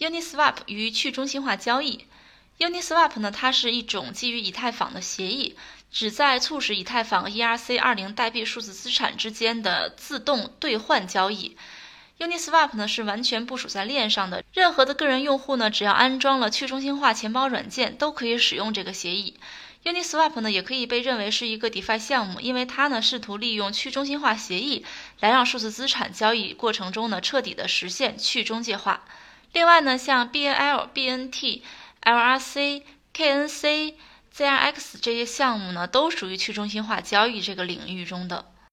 Uniswap 与去中心化交易。Uniswap 呢，它是一种基于以太坊的协议，旨在促使以太坊 ERC20 代币数字资产之间的自动兑换交易。Uniswap 呢是完全部署在链上的，任何的个人用户呢，只要安装了去中心化钱包软件，都可以使用这个协议。Uniswap 呢也可以被认为是一个 DeFi 项目，因为它呢试图利用去中心化协议来让数字资产交易过程中呢彻底的实现去中介化。另外呢，像 BNL、BNT、LRC、KNC、ZRX 这些项目呢，都属于去中心化交易这个领域中的。